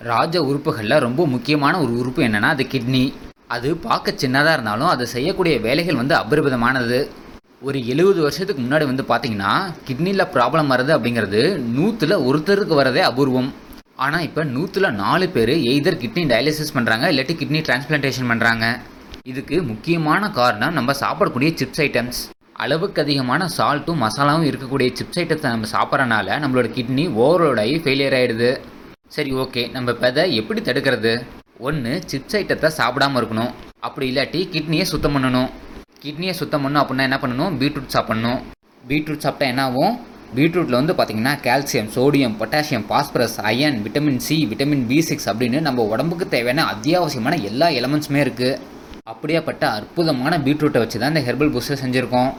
ராஜ உறுப்புகளில் ரொம்ப முக்கியமான ஒரு உறுப்பு என்னென்னா அது கிட்னி அது பார்க்க சின்னதாக இருந்தாலும் அதை செய்யக்கூடிய வேலைகள் வந்து அபரிமிதமானது. ஒரு எழுபது வருஷத்துக்கு முன்னாடி வந்து பார்த்தீங்கன்னா கிட்னியில் ப்ராப்ளம் வருது அப்படிங்கிறது நூற்றில் ஒருத்தருக்கு வரதே அபூர்வம். ஆனால் இப்போ நூற்றில் நாலு பேர் எய்தர் கிட்னி டயாலிசிஸ் பண்ணுறாங்க இல்லாட்டி கிட்னி டிரான்ஸ்பிளான்டேஷன் பண்ணுறாங்க இதுக்கு முக்கியமான காரணம் நம்ம சாப்பிடக்கூடிய சிப்ஸ் ஐட்டம்ஸ் அளவுக்கு அதிகமான சால்ட்டும் மசாலாவும் இருக்கக்கூடிய சிப்ஸ் ஐட்டத்தை நம்ம சாப்பிட்றனால நம்மளோட கிட்னி ஓவரோடாகி ஃபெயிலியர் ஆகிடுது சரி ஓகே. நம்ம இப்போ அதை எப்படி தடுக்கிறது? ஒன்று சிப்ஸ் ஐட்டத்தை சாப்பிடாம இருக்கணும். அப்படி இல்லாட்டி கிட்னியை சுத்தம் பண்ணணும். கிட்னியை சுத்தம் பண்ணணும் அப்படின்னா என்ன பண்ணணும்? பீட்ரூட் சாப்பிடணும். பீட்ரூட் சாப்பிட்டா என்ன ஆகும்? பீட்ரூட்டில் வந்து பார்த்தீங்கன்னா calcium sodium potassium phosphorus iron vitamin C vitamin B six அப்படின்னு நம்ம உடம்புக்கு தேவையான அத்தியாவசியமான எல்லா எலமெண்ட்ஸுமே இருக்குது அப்படியாப்பட்ட அற்புதமான பீட்ரூட்டை வச்சு தான் இந்த ஹெர்பல் பூஸ்டர் செஞ்சுருக்கோம்.